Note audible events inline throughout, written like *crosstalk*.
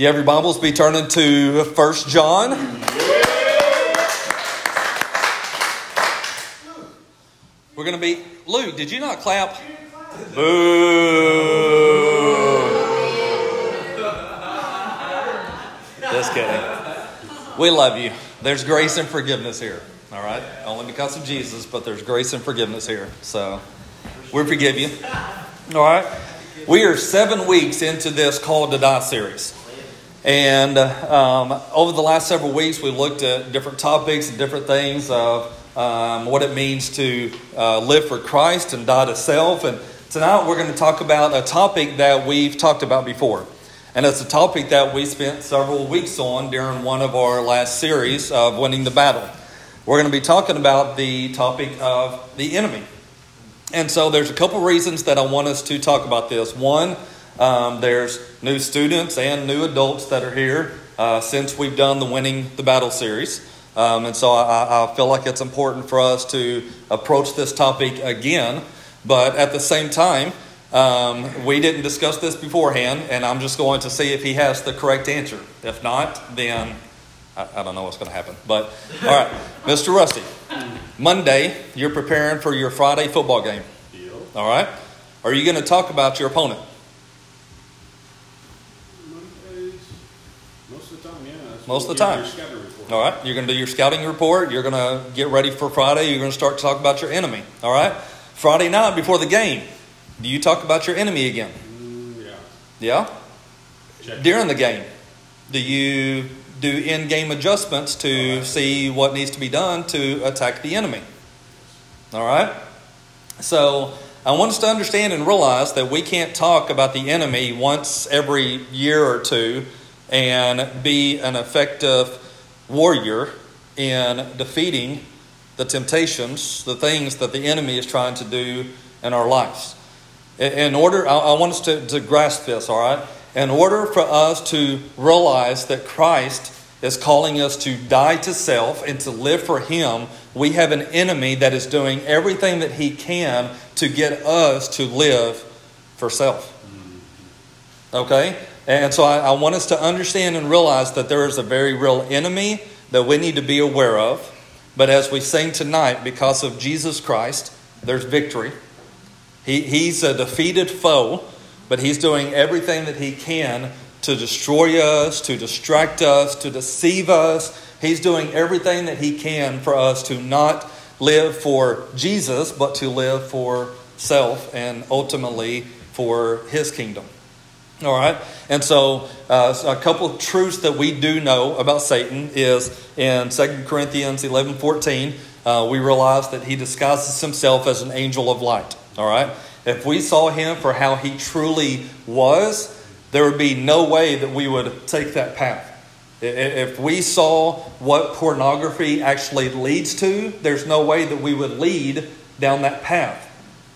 you have your Bibles, be turning to First John. We're going to be. Luke, did you not clap? Boo! Just kidding. We love you. There's grace and forgiveness here. All right? Only because of Jesus, but there's grace and forgiveness here. So we forgive you. All right? We are seven weeks into this Called to Die series. And um, over the last several weeks, we looked at different topics and different things of um, what it means to uh, live for Christ and die to self. And tonight we're going to talk about a topic that we've talked about before. And it's a topic that we spent several weeks on during one of our last series of Winning the Battle. We're going to be talking about the topic of the enemy. And so there's a couple reasons that I want us to talk about this. One, um, there's new students and new adults that are here uh, since we've done the Winning the Battle series. Um, and so I, I, feel like it's important for us to approach this topic again. But at the same time, um, we didn't discuss this beforehand, and I'm just going to see if he has the correct answer. If not, then I, I don't know what's going to happen. But all right, Mr. Rusty, Monday, you're preparing for your Friday football game. All right? Are you going to talk about your opponent? Most of the time, yeah. That's Most of the time. do your scouting report. All right, you're going to do your scouting report. You're going to get ready for Friday. You're going to start to talk about your enemy. All right, Friday night before the game, do you talk about your enemy again? Mm, yeah. Yeah. Check. During the game, do you do in-game adjustments to see what needs to be done to attack the enemy? All right. So I want us to understand and realize that we can't talk about the enemy once every year or two and be an effective warrior in defeating the temptations, the things that the enemy is trying to do in our lives. In order, I I want us to, to grasp this, all right? In order for us to realize that Christ is calling us to die to self and to live for Him, we have an enemy that is doing everything that he can to get us to live for self. Mm-hmm. Okay? And so I, I want us to understand and realize that there is a very real enemy that we need to be aware of. But as we sing tonight, because of Jesus Christ, there's victory. He, he's a defeated foe, but he's doing everything that he can to destroy us, to distract us, to deceive us. He's doing everything that he can for us to not live for Jesus, but to live for self and ultimately for his kingdom. All right, and so uh, a couple of truths that we do know about Satan is in 2 Corinthians 11 14, uh, we realize that he disguises himself as an angel of light. All right, if we saw him for how he truly was, there would be no way that we would take that path. If we saw what pornography actually leads to, there's no way that we would lead down that path.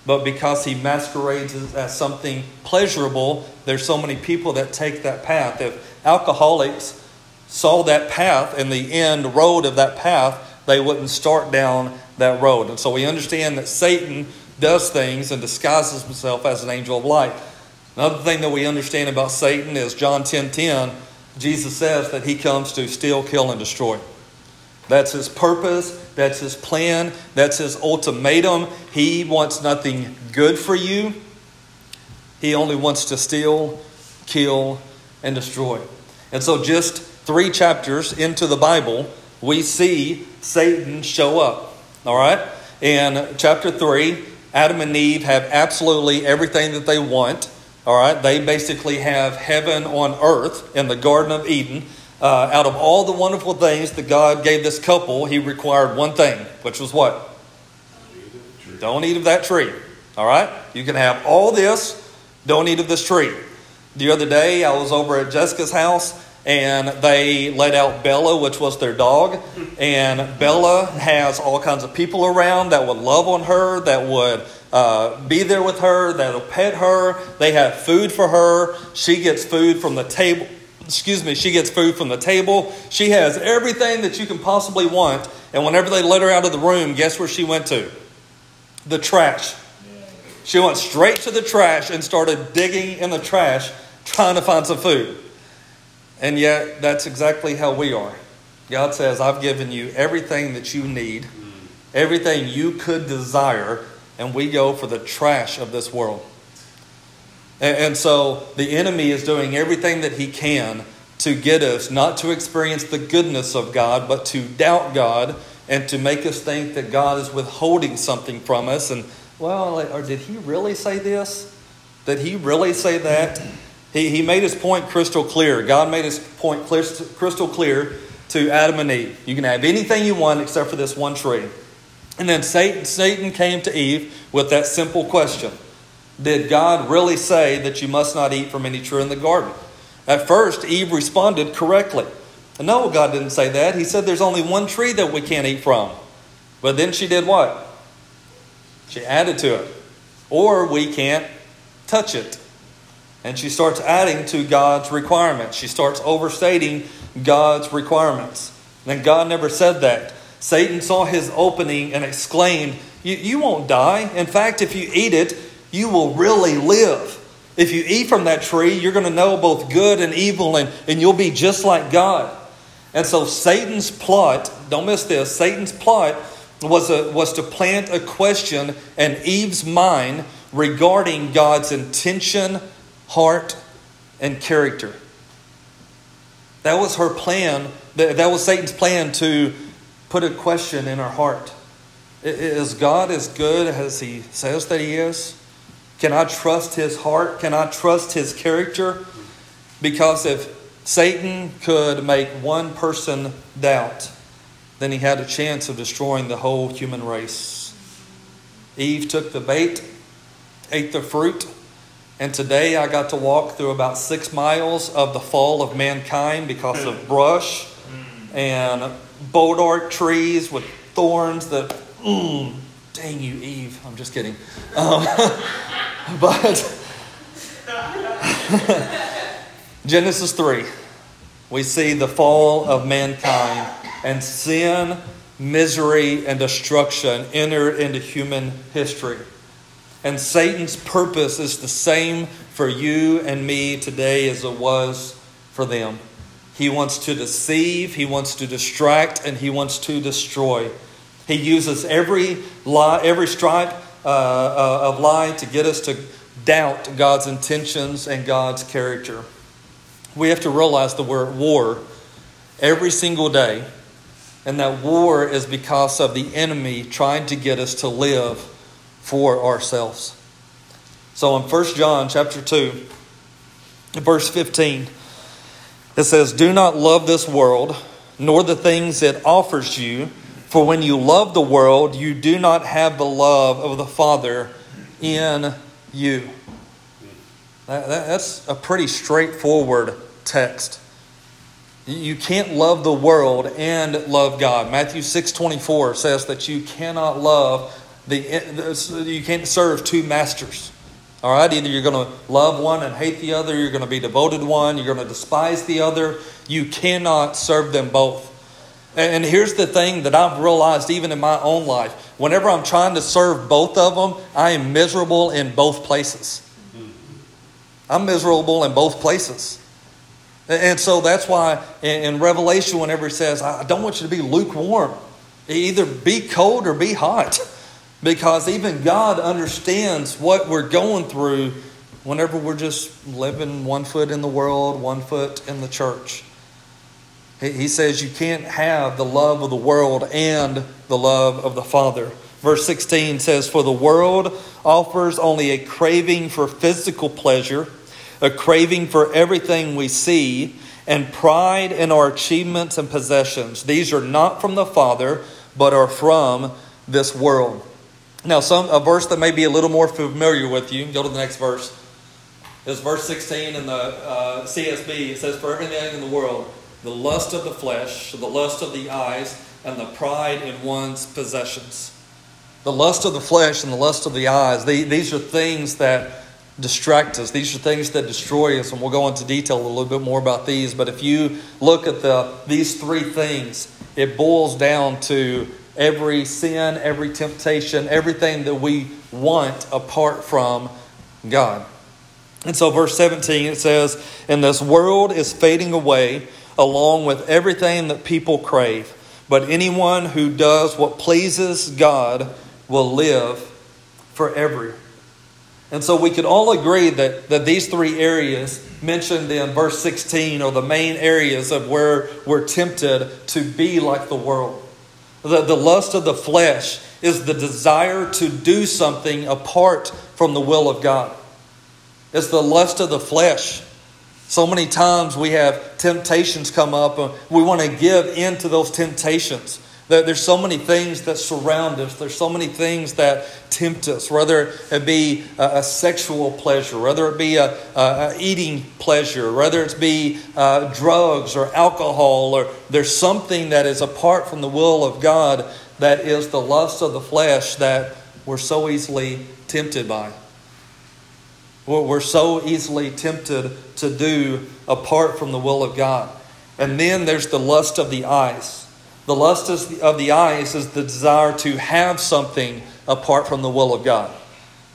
But because he masquerades as, something pleasurable, there's so many people that take that path. If alcoholics saw that path and the end road of that path, they wouldn't start down that road. And so we understand that Satan does things and disguises himself as an angel of light. Another thing that we understand about Satan is John 10:10, 10, Jesus says that he comes to steal, kill, and destroy. That's his purpose. That's his plan. That's his ultimatum. He wants nothing good for you. He only wants to steal, kill, and destroy. And so, just three chapters into the Bible, we see Satan show up. All right? In chapter 3, Adam and Eve have absolutely everything that they want. All right? They basically have heaven on earth in the Garden of Eden. Uh, out of all the wonderful things that God gave this couple, He required one thing, which was what? Don't eat of that tree. All right? You can have all this, don't eat of this tree. The other day, I was over at Jessica's house and they let out Bella, which was their dog. And Bella has all kinds of people around that would love on her, that would uh, be there with her, that'll pet her. They have food for her. She gets food from the table. Excuse me, she gets food from the table. She has everything that you can possibly want. And whenever they let her out of the room, guess where she went to? The trash. She went straight to the trash and started digging in the trash trying to find some food. And yet, that's exactly how we are. God says, I've given you everything that you need, everything you could desire, and we go for the trash of this world. And, and so the enemy is doing everything that he can to get us not to experience the goodness of God, but to doubt God and to make us think that God is withholding something from us. And, well, or did he really say this? Did he really say that? He, he made his point crystal clear. God made his point crystal clear to Adam and Eve. You can have anything you want except for this one tree. And then Satan, Satan came to Eve with that simple question Did God really say that you must not eat from any tree in the garden? At first, Eve responded correctly. No, God didn't say that. He said there's only one tree that we can't eat from. But then she did what? She added to it. Or we can't touch it. And she starts adding to God's requirements. She starts overstating God's requirements. And God never said that. Satan saw his opening and exclaimed, you, you won't die. In fact, if you eat it, you will really live. If you eat from that tree, you're going to know both good and evil, and, and you'll be just like God. And so Satan's plot, don't miss this, Satan's plot was, a, was to plant a question in Eve's mind regarding God's intention, heart, and character. That was her plan. That that was Satan's plan to put a question in her heart. Is God as good as he says that he is? Can I trust his heart? Can I trust his character? Because if Satan could make one person doubt, then he had a chance of destroying the whole human race. Eve took the bait, ate the fruit, and today I got to walk through about six miles of the fall of mankind because of brush and bodark trees with thorns that, mm, dang you, Eve. I'm just kidding. Um, *laughs* *laughs* but *laughs* Genesis 3, we see the fall of mankind and sin, misery, and destruction enter into human history. And Satan's purpose is the same for you and me today as it was for them. He wants to deceive, he wants to distract, and he wants to destroy. He uses every lie, every stripe uh, uh, of lie to get us to doubt God's intentions and God's character. We have to realize we're at war every single day, and that war is because of the enemy trying to get us to live for ourselves. So in 1 John chapter 2, verse 15, it says, Do not love this world, nor the things it offers you, for when you love the world, you do not have the love of the Father in you. That, that, that's a pretty straightforward text. You can't love the world and love God. Matthew 6 24 says that you cannot love the, you can't serve two masters. All right, either you're going to love one and hate the other, you're going to be devoted one, you're going to despise the other. You cannot serve them both. And here's the thing that I've realized even in my own life whenever I'm trying to serve both of them, I am miserable in both places. I'm miserable in both places. And so that's why in Revelation, whenever it says, I don't want you to be lukewarm, either be cold or be hot *laughs* because even God understands what we're going through whenever we're just living one foot in the world, one foot in the church. He says you can't have the love of the world and the love of the Father. Verse 16 says, For the world offers only a craving for physical pleasure, a craving for everything we see, and pride in our achievements and possessions. These are not from the Father, but are from this world. Now, some a verse that may be a little more familiar with you. Go to the next verse. Is verse 16 in the uh, CSB. It says, "For everything in the world, the lust of the flesh, the lust of the eyes, and the pride in one's possessions." The lust of the flesh and the lust of the eyes. these are things that distract us. These are things that destroy us, and we'll go into detail a little bit more about these. But if you look at the these three things, it boils down to every sin, every temptation, everything that we want apart from God. And so, verse 17, it says, And this world is fading away along with everything that people crave. But anyone who does what pleases God will live forever. And so we could all agree that, that these three areas mentioned in verse 16 are the main areas of where we're tempted to be like the world. The, the lust of the flesh is the desire to do something apart from the will of God. It's the lust of the flesh. So many times we have temptations come up and we want to give in to those temptations. There's so many things that surround us. There's so many things that tempt us, whether it be a, sexual pleasure, whether it be a, a eating pleasure, whether it be uh, drugs or alcohol, or there's something that is apart from the will of God that is the lust of the flesh that we're so easily tempted by. What we're so easily tempted to do apart from the will of God. And then there's the lust of the eyes. The lust of the eyes is the desire to have something apart from the will of God.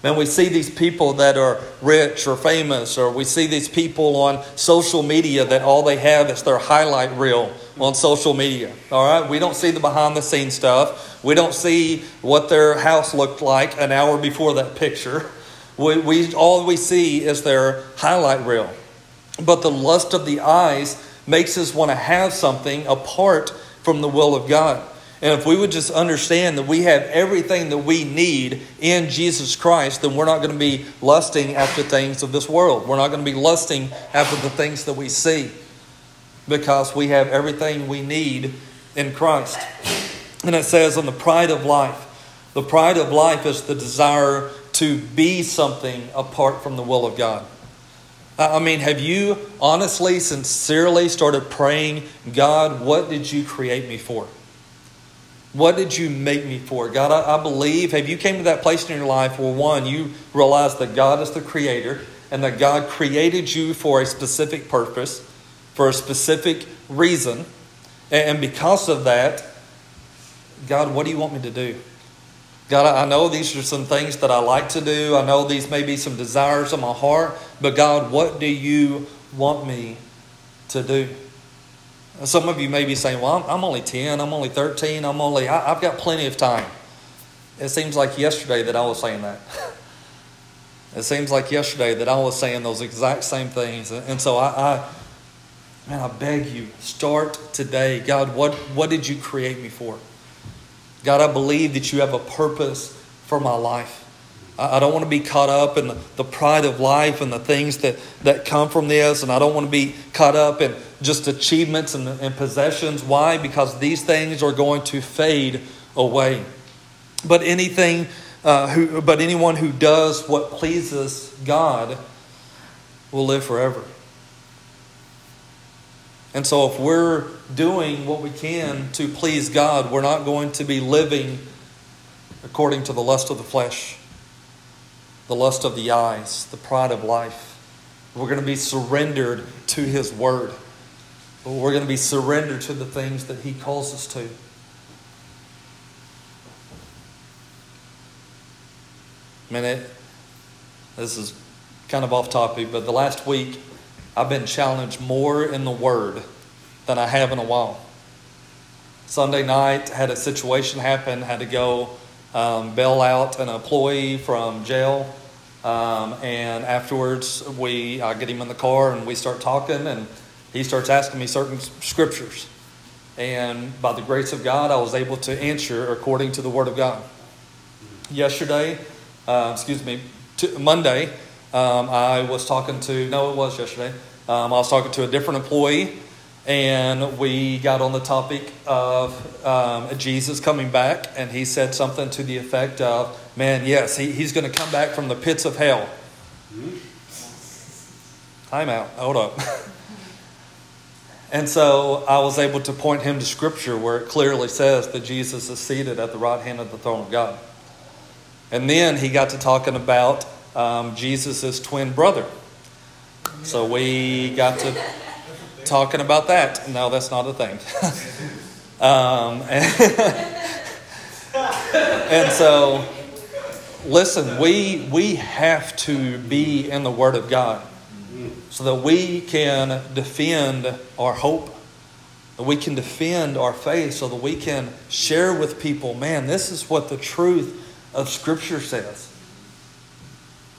And we see these people that are rich or famous, or we see these people on social media that all they have is their highlight reel on social media. All right? We don't see the behind the scenes stuff. We don't see what their house looked like an hour before that picture. *laughs* We, we, all we see is their highlight reel. But the lust of the eyes makes us want to have something apart from the will of God. And if we would just understand that we have everything that we need in Jesus Christ, then we're not going to be lusting after things of this world. We're not going to be lusting after the things that we see because we have everything we need in Christ. And it says, on the pride of life, the pride of life is the desire to be something apart from the will of God. I mean, have you honestly, sincerely started praying, God, what did you create me for? What did you make me for? God, I, I, believe, have you came to that place in your life where one, you realize that God is the creator and that God created you for a specific purpose, for a specific reason. And because of that, God, what do you want me to do? God, I know these are some things that I like to do. I know these may be some desires of my heart, but God, what do you want me to do? Some of you may be saying, Well, I'm, only 10, I'm only 13, I'm only, I, I've got plenty of time. It seems like yesterday that I was saying that. *laughs* it seems like yesterday that I was saying those exact same things. And so I, I man, I beg you, start today. God, what, what did you create me for? God, I believe that you have a purpose for my life. I don't want to be caught up in the pride of life and the things that, that come from this. And I don't want to be caught up in just achievements and, and possessions. Why? Because these things are going to fade away. But anything, uh, who, but anyone who does what pleases God will live forever. And so, if we're doing what we can to please God, we're not going to be living according to the lust of the flesh, the lust of the eyes, the pride of life. We're going to be surrendered to His Word. We're going to be surrendered to the things that He calls us to. I mean, it, this is kind of off topic, but the last week I've been challenged more in the Word than I have in a while. Sunday night, had a situation happen, had to go um, bail out an employee from jail. Um, and afterwards, we I get him in the car and we start talking, and he starts asking me certain scriptures. And by the grace of God, I was able to answer according to the Word of God. Yesterday, uh, excuse me, Monday, um, I was talking to, no, it was yesterday. Um, I was talking to a different employee, and we got on the topic of um, Jesus coming back, and he said something to the effect of, Man, yes, he, he's going to come back from the pits of hell. Time out. Hold up. *laughs* and so I was able to point him to Scripture where it clearly says that Jesus is seated at the right hand of the throne of God. And then he got to talking about um, Jesus' twin brother. So we got to talking about that. No, that's not a thing. *laughs* um, and, *laughs* and so listen, we, we have to be in the Word of God so that we can defend our hope, that we can defend our faith, so that we can share with people, man, this is what the truth of Scripture says.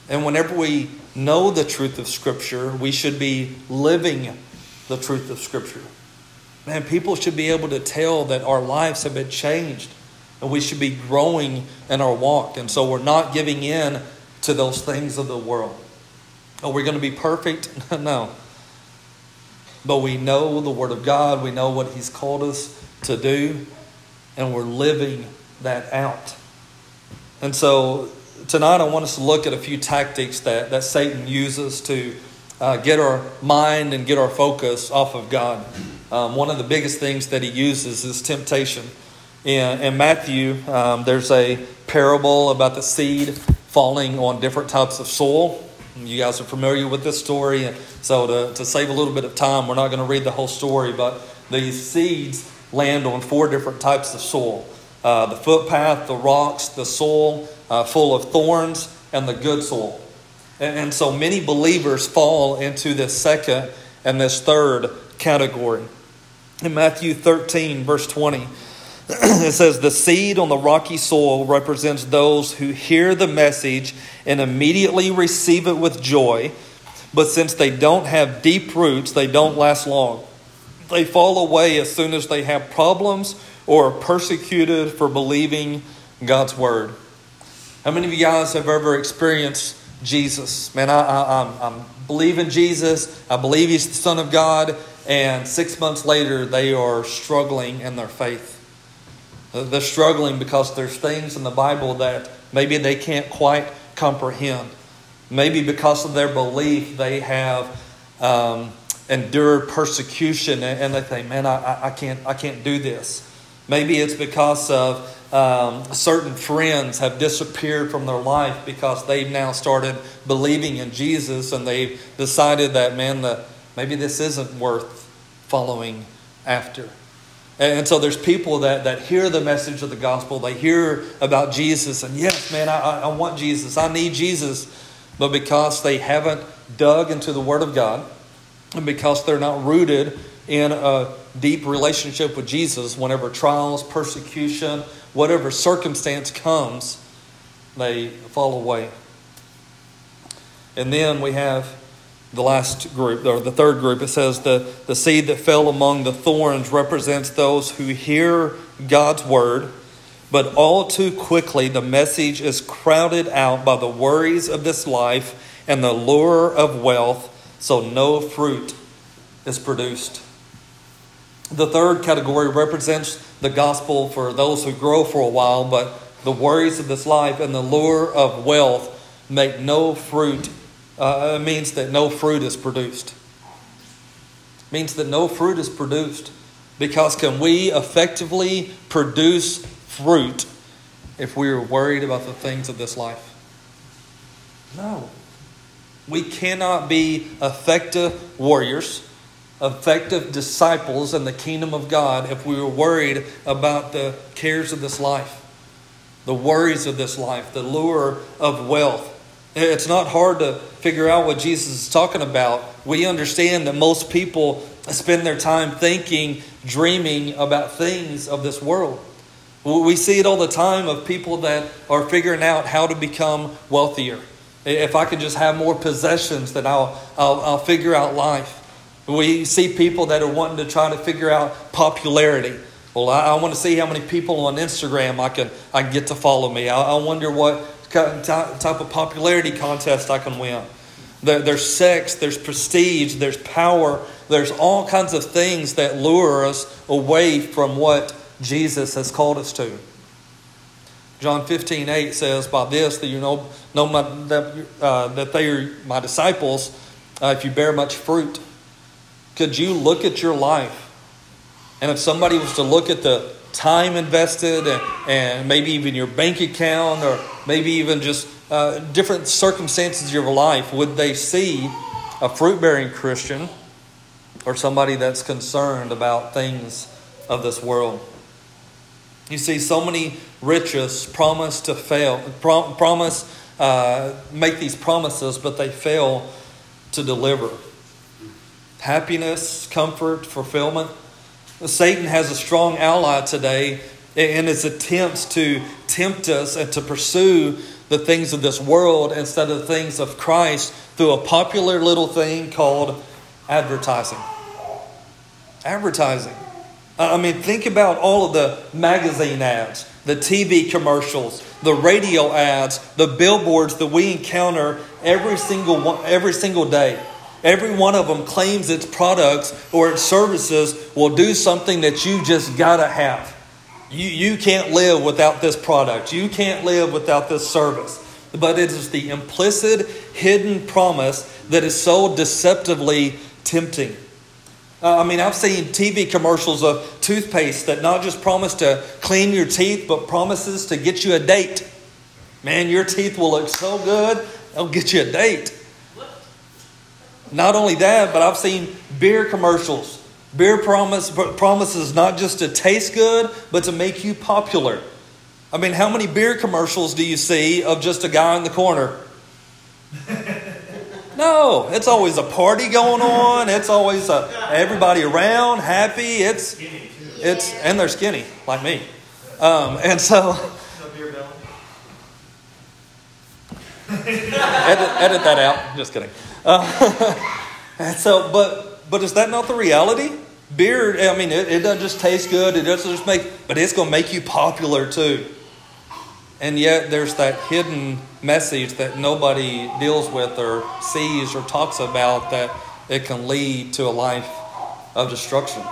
And whenever we know the truth of Scripture, we should be living the truth of Scripture. Man, people should be able to tell that our lives have been changed and we should be growing in our walk. And so we're not giving in to those things of the world. Are we going to be perfect? *laughs* no. But we know the Word of God, we know what He's called us to do, and we're living that out. And so tonight I want us to look at a few tactics that, that Satan uses to uh, get our mind and get our focus off of God. Um, one of the biggest things that he uses is temptation. In, in Matthew, um, there's a parable about the seed falling on different types of soil. You guys are familiar with this story, and so to, to save a little bit of time, we're not going to read the whole story, but these seeds land on four different types of soil uh, the footpath, the rocks, the soil uh, full of thorns, and the good soil. And, and so many believers fall into this second and this third category. In Matthew 13, verse 20, *clears throat* it says, The seed on the rocky soil represents those who hear the message and immediately receive it with joy, but since they don't have deep roots, they don't last long. They fall away as soon as they have problems or are persecuted for believing God's word. How many of you guys have ever experienced Jesus? Man, I, I, I'm, I'm believing Jesus. I believe He's the Son of God. And six months later, they are struggling in their faith. They're struggling because there's things in the Bible that maybe they can't quite comprehend. Maybe because of their belief, they have um, endured persecution and they think, man, I, I, can't, I can't do this. Maybe it's because of um, certain friends have disappeared from their life because they've now started believing in Jesus and they've decided that, man, maybe this isn't worth following after. And so there's people that, that hear the message of the gospel, they hear about Jesus, and yes, man, I, I want Jesus, I need Jesus. But because they haven't dug into the Word of God, and because they're not rooted in a deep relationship with Jesus, whenever trials, persecution, whatever circumstance comes, they fall away. And then we have the last group, or the third group, it says the, the seed that fell among the thorns represents those who hear God's word, but all too quickly the message is crowded out by the worries of this life and the lure of wealth, so no fruit is produced. The third category represents the gospel for those who grow for a while, but the worries of this life and the lure of wealth make no fruit uh, means that no fruit is produced. Means that no fruit is produced. Because can we effectively produce fruit if we are worried about the things of this life? No. We cannot be effective warriors, effective disciples in the kingdom of God if we were worried about the cares of this life, the worries of this life, the lure of wealth it's not hard to figure out what Jesus is talking about. We understand that most people spend their time thinking, dreaming about things of this world. We see it all the time of people that are figuring out how to become wealthier. If I can just have more possessions, then I'll, I'll, I'll figure out life. We see people that are wanting to try to figure out popularity. Well, I, I want to see how many people on Instagram I can, I can get to follow me. I, I wonder what type of popularity contest I can win. There's sex, there's prestige, there's power, there's all kinds of things that lure us away from what Jesus has called us to. John 15, 8 says, By this that you know, know my, that, uh, that they are my disciples uh, if you bear much fruit. Could you look at your life? And if somebody was to look at the time invested and, and maybe even your bank account or maybe even just uh, different circumstances of your life, would they see a fruit bearing Christian or somebody that's concerned about things of this world? You see, so many riches promise to fail, prom- promise, uh, make these promises, but they fail to deliver. Happiness, comfort, fulfillment. Satan has a strong ally today in his attempts to tempt us and to pursue the things of this world instead of the things of Christ through a popular little thing called advertising. Advertising. I mean, think about all of the magazine ads, the TV commercials, the radio ads, the billboards that we encounter every single every single day. Every one of them claims its products or its services will do something that you just gotta have. You, you can't live without this product. You can't live without this service. But it is the implicit, hidden promise that is so deceptively tempting. Uh, I mean, I've seen TV commercials of toothpaste that not just promise to clean your teeth, but promises to get you a date. Man, your teeth will look so good, they'll get you a date. Not only that, but I've seen beer commercials Beer promise, promises not just to taste good, but to make you popular. I mean, how many beer commercials do you see of just a guy in the corner? *laughs* No, it's always a party going on. It's always a, everybody around, happy. It's it's and they're skinny like me, um, and so edit, edit that out. Just kidding. Uh, and *laughs* so, but but is that not the reality? Beer, I mean, it, it doesn't just taste good, it doesn't just make, but it's going to make you popular too. And yet there's that hidden message that nobody deals with or sees or talks about that it can lead to a life of destruction.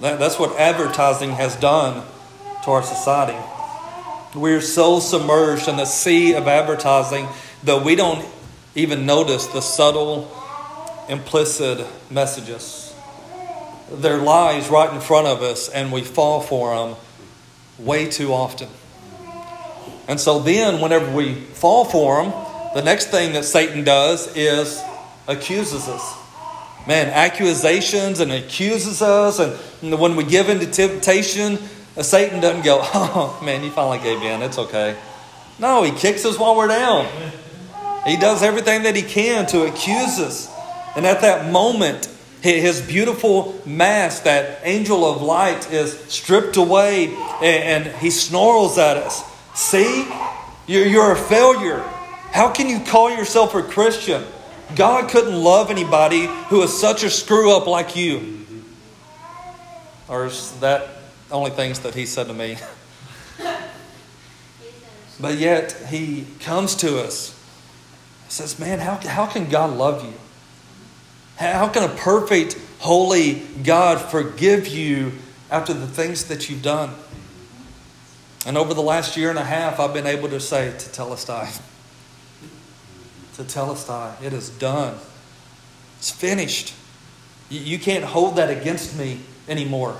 That, that's what advertising has done to our society. We're so submerged in the sea of advertising that we don't even notice the subtle implicit messages. They're lies right in front of us, and we fall for them way too often. And so then, whenever we fall for them, the next thing that Satan does is accuses us. Man, accusations and accuses us. And when we give in to temptation, uh, Satan doesn't go, *laughs* oh, man, you finally gave in. It's okay. No, he kicks us while we're down. He does everything that he can to accuse us. And at that moment, his beautiful mask, that angel of light, is stripped away and he snarls at us. See, you're a failure. How can you call yourself a Christian? God couldn't love anybody who is such a screw up like you. Or is that only things that he said to me? *laughs* but yet he comes to us. Says, Man, how, how can God love you? How can a perfect, holy God forgive you after the things that you've done? And over the last year and a half, I've been able to say, Tetelestai, *laughs* Tetelestai, it is done. It's finished. You can't hold that against me anymore.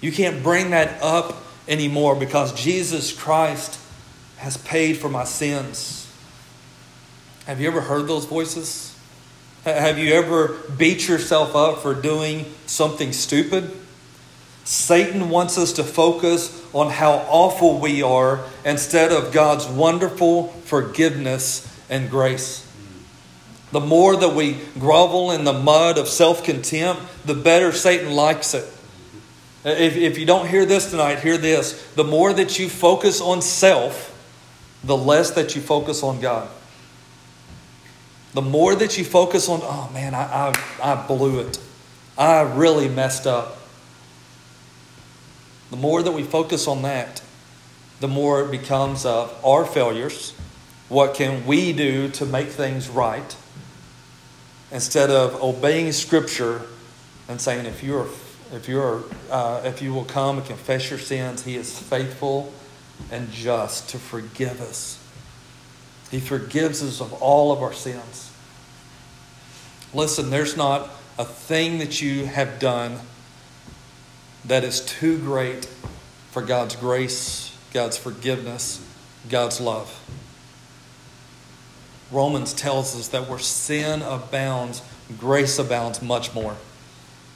You can't bring that up anymore because Jesus Christ has paid for my sins. Have you ever heard those voices? Have you ever beat yourself up for doing something stupid? Satan wants us to focus on how awful we are instead of God's wonderful forgiveness and grace. The more that we grovel in the mud of self contempt, the better Satan likes it. If, if you don't hear this tonight, hear this. The more that you focus on self, the less that you focus on God. The more that you focus on, oh man, I, I, I blew it. I really messed up. The more that we focus on that, the more it becomes of our failures. What can we do to make things right? Instead of obeying Scripture and saying, if you're if you're uh, if you will come and confess your sins, He is faithful and just to forgive us he forgives us of all of our sins. Listen, there's not a thing that you have done that is too great for God's grace, God's forgiveness, God's love. Romans tells us that where sin abounds, grace abounds much more.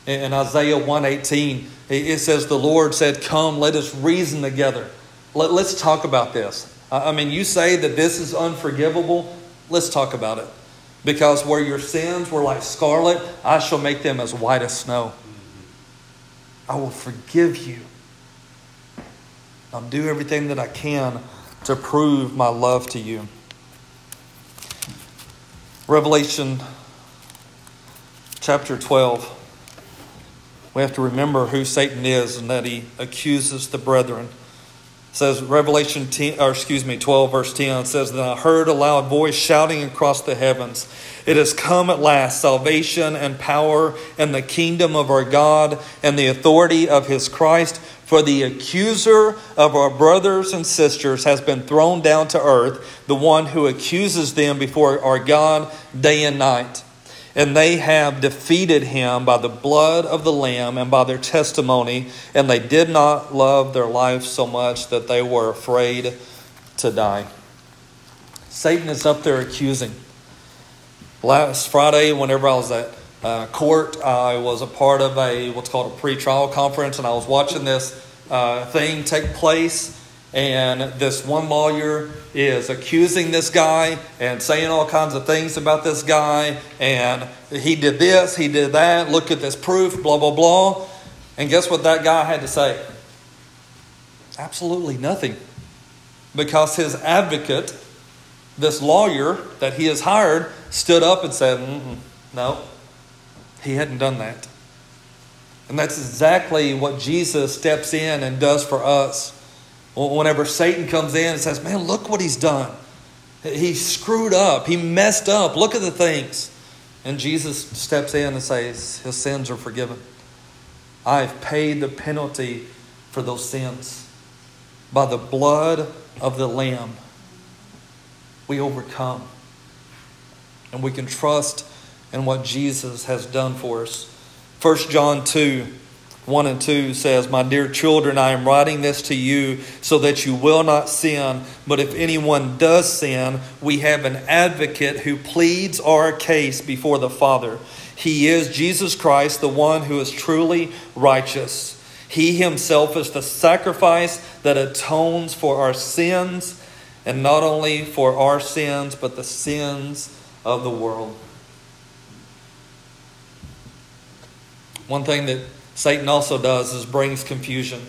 In Isaiah 118, it says, The Lord said, Come, let us reason together. Let, us talk about this. I mean, you say that this is unforgivable. Let's talk about it. Because where your sins were like scarlet, I shall make them as white as snow. I will forgive you. I'll do everything that I can to prove my love to you. Revelation chapter 12. We have to remember who Satan is and that he accuses the brethren says Revelation 10, or excuse me, 12 verse 10 says, Then I heard a loud voice shouting across the heavens, It has come at last, salvation and power and the kingdom of our God and the authority of his Christ. For the accuser of our brothers and sisters has been thrown down to earth, the one who accuses them before our God day and night and they have defeated him by the blood of the Lamb and by their testimony, and they did not love their life so much that they were afraid to die. Satan is up there accusing. Last Friday, whenever I was at uh, court, I was a part of a what's called a pre-trial conference, and I was watching this uh, thing take place and this one lawyer is accusing this guy and saying all kinds of things about this guy. And he did this he did that look at this proof blah blah blah. And guess what that guy had to say? Absolutely nothing. Because his advocate this lawyer that he has hired stood up and said no he hadn't done that. And that's exactly what jesus steps in and does for us Whenever Satan comes in and says, Man, look what he's done. He screwed up. He messed up. Look at the things. And Jesus steps in and says, His sins are forgiven. I've paid the penalty for those sins. By the blood of the Lamb, we overcome. And we can trust in what Jesus has done for us. 1 John 2 1 and 2 says, My dear children, I am writing this to you so that you will not sin. But if anyone does sin, we have an advocate who pleads our case before the Father. He is Jesus Christ, the one who is truly righteous. He himself is the sacrifice that atones for our sins, and not only for our sins, but the sins of the world. One thing that Satan also does is brings confusion.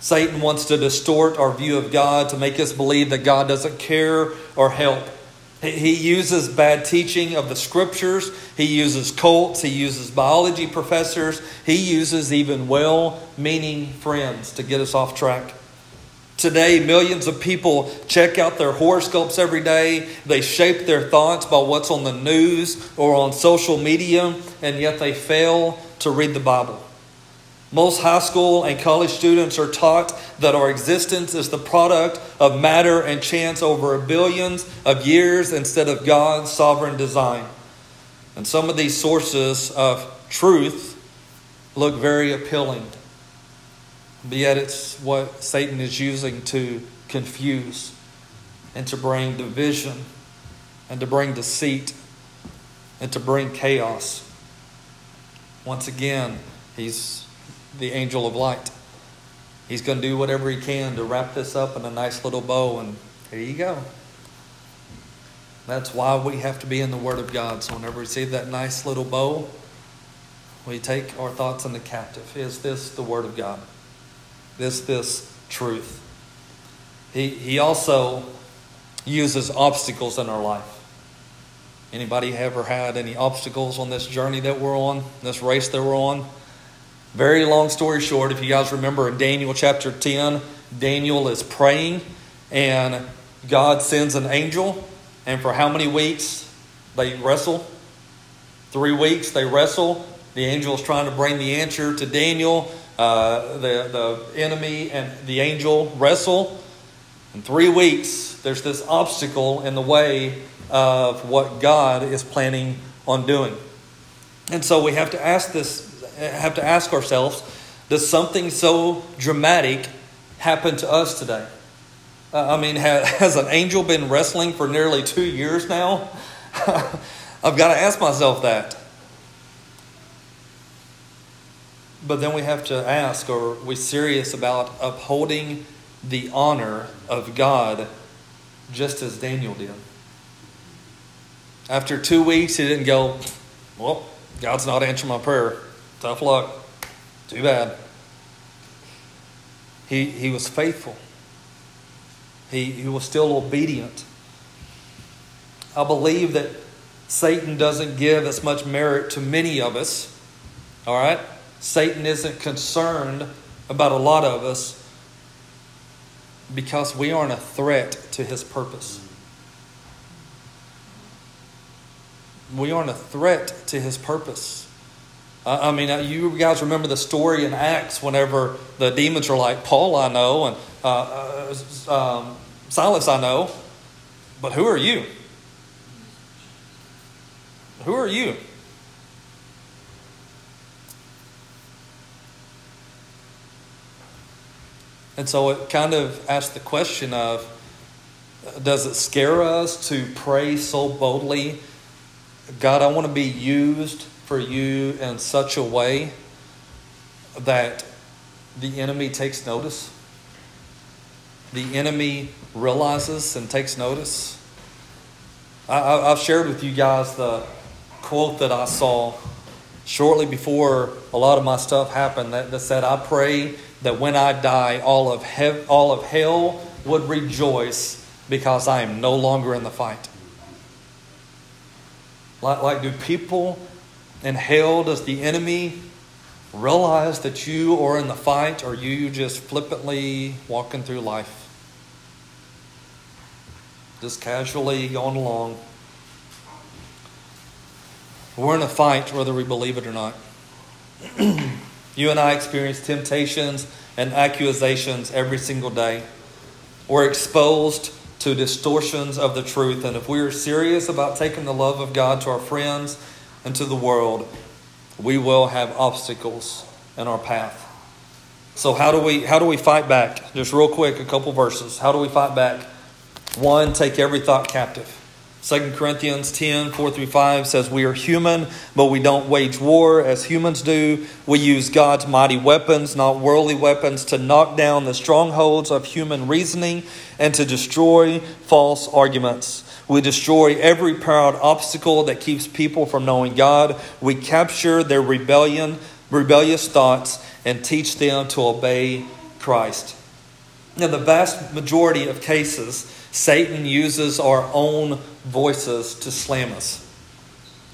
Satan wants to distort our view of God to make us believe that God doesn't care or help. He uses bad teaching of the scriptures. He uses cults. He uses biology professors. He uses even well meaning friends to get us off track. Today, millions of people check out their horoscopes every day. They shape their thoughts by what's on the news or on social media, and yet they fail to read the Bible. Most high school and college students are taught that our existence is the product of matter and chance over billions of years instead of God's sovereign design. And some of these sources of truth look very appealing, but yet it's what Satan is using to confuse and to bring division and to bring deceit and to bring chaos. Once again, he's the angel of light. He's going to do whatever he can to wrap this up in a nice little bow, and here you go. That's why we have to be in the Word of God. So whenever we see that nice little bow, we take our thoughts into captive. Is this the Word of God? Is this truth? He, he also uses obstacles in our life. Anybody ever had any obstacles on this journey that we're on, this race that we're on? Very long story short, if you guys remember in Daniel chapter 10, Daniel is praying and God sends an angel. And for how many weeks they wrestle? Three weeks they wrestle. The angel is trying to bring the answer to Daniel. Uh, the, the enemy and the angel wrestle. In three weeks, there's this obstacle in the way of what God is planning on doing. And so we have to ask this have to ask ourselves does something so dramatic happen to us today? Uh, I mean, *laughs* has an angel been wrestling for nearly two years now? *laughs* I've got to ask myself that. But then we have to ask are we serious about upholding the honor of God just as Daniel did? After two weeks, he didn't go, Well, God's not answering my prayer. Tough luck. Too bad. He, he was faithful, he, he was still obedient. I believe that Satan doesn't give as much merit to many of us. All right? Satan isn't concerned about a lot of us because we aren't a threat to his purpose. We aren't a threat to his purpose. I mean, uh, you guys remember the story in Acts whenever the demons are like, Paul, I know, and uh, uh, um, Silas, I know, but who are you? Who are you? And so it kind of asks the question of does it scare us to pray so boldly? God, I want to be used for you in such a way that the enemy takes notice? The enemy realizes and takes notice? I, have shared with you guys the quote that I saw shortly before a lot of my stuff happened that, that said, I pray that when I die, all of, all of hell would rejoice because I am no longer in the fight. Like, like, do people in hell, does the enemy realize that you are in the fight, or you just flippantly walking through life? Just casually going along. We're in a fight whether we believe it or not. *clears throat* You and I experience temptations and accusations every single day. We're exposed to distortions of the truth. And if we are serious about taking the love of God to our friends and to the world, we will have obstacles in our path. So how do we how do we fight back? Just real quick, a couple verses. How do we fight back? One, take every thought captive. 2 Corinthians 10 4 through 5 says, We are human, but we don't wage war as humans do. We use God's mighty weapons, not worldly weapons, to knock down the strongholds of human reasoning and to destroy false arguments. We destroy every proud obstacle that keeps people from knowing God. We capture their rebellion, rebellious thoughts, and teach them to obey Christ. In the vast majority of cases, Satan uses our own voices to slam us.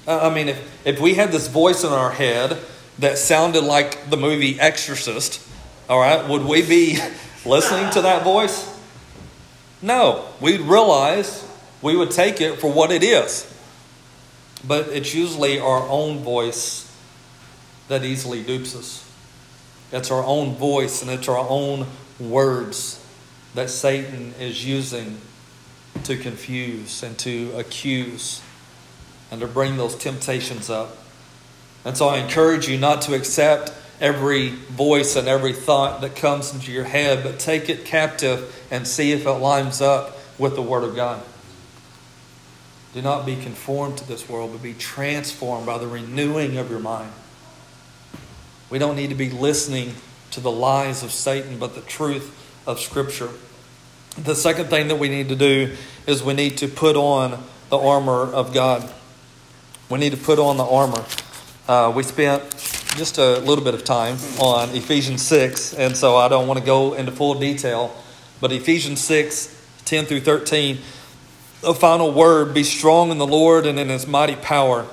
I mean, if, if we had this voice in our head that sounded like the movie Exorcist, all right, would we be *laughs* listening to that voice? No. We'd realize we would take it for what it is. But it's usually our own voice that easily dupes us. It's our own voice and it's our own words that Satan is using to confuse and to accuse and to bring those temptations up. And so I encourage you not to accept every voice and every thought that comes into your head, but take it captive and see if it lines up with the Word of God. Do not be conformed to this world, but be transformed by the renewing of your mind. We don't need to be listening to the lies of Satan, but the truth of Scripture. The second thing that we need to do is we need to put on the armor of God. We need to put on the armor. Uh, we spent just a little bit of time on Ephesians 6, and so I don't want to go into full detail, but Ephesians 6 10 through 13, the final word be strong in the Lord and in his mighty power.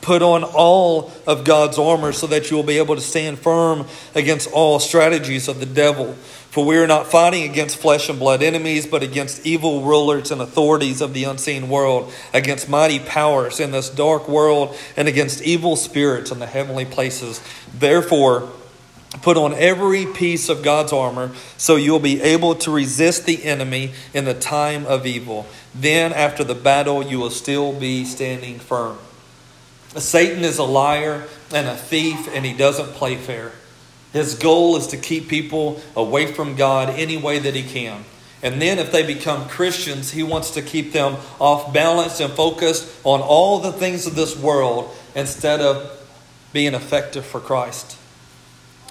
Put on all of God's armor so that you will be able to stand firm against all strategies of the devil. For we are not fighting against flesh and blood enemies, but against evil rulers and authorities of the unseen world, against mighty powers in this dark world, and against evil spirits in the heavenly places. Therefore, put on every piece of God's armor so you'll be able to resist the enemy in the time of evil. Then, after the battle, you will still be standing firm. Satan is a liar and a thief, and he doesn't play fair. His goal is to keep people away from God any way that he can. And then, if they become Christians, he wants to keep them off balance and focused on all the things of this world instead of being effective for Christ.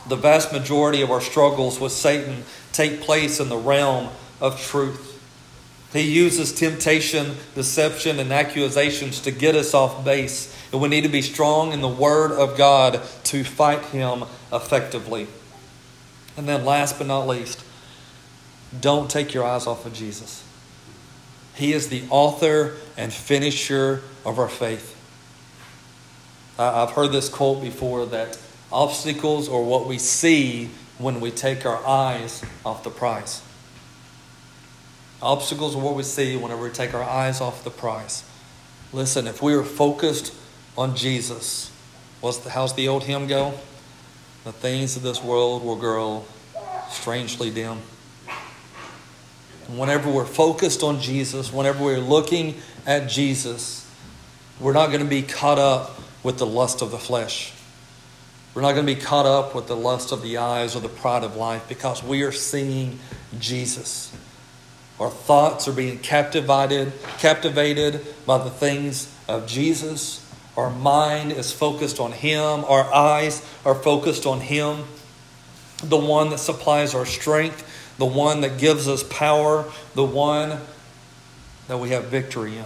The vast majority of our struggles with Satan take place in the realm of truth. He uses temptation, deception, and accusations to get us off base. And we need to be strong in the Word of God to fight him effectively. And then, last but not least, don't take your eyes off of Jesus. He is the author and finisher of our faith. I've heard this quote before that obstacles are what we see when we take our eyes off the prize. Obstacles are what we see whenever we take our eyes off the prize. Listen, if we are focused on Jesus, what's the, how's the old hymn go? The things of this world will grow strangely dim. And whenever we're focused on Jesus, whenever we're looking at Jesus, we're not going to be caught up with the lust of the flesh. We're not going to be caught up with the lust of the eyes or the pride of life because we are seeing Jesus. Our thoughts are being captivated, captivated by the things of Jesus. Our mind is focused on Him. Our eyes are focused on Him, the one that supplies our strength, the one that gives us power, the one that we have victory in.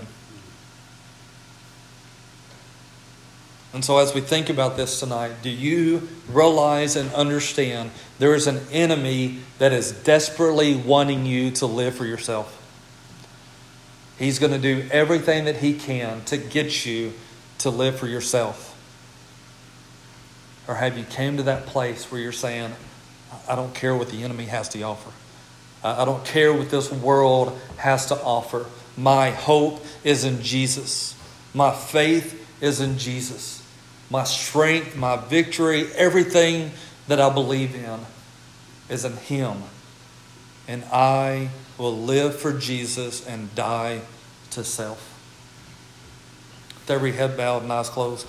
And so, as we think about this tonight, do you realize and understand there is an enemy that is desperately wanting you to live for yourself? He's going to do everything that he can to get you to live for yourself. Or have you came to that place where you're saying, I don't care what the enemy has to offer. I don't care what this world has to offer. My hope is in Jesus. My faith is in Jesus my strength, my victory, everything that I believe in is in Him. And I will live for Jesus and die to self. With every head bowed and eyes closed.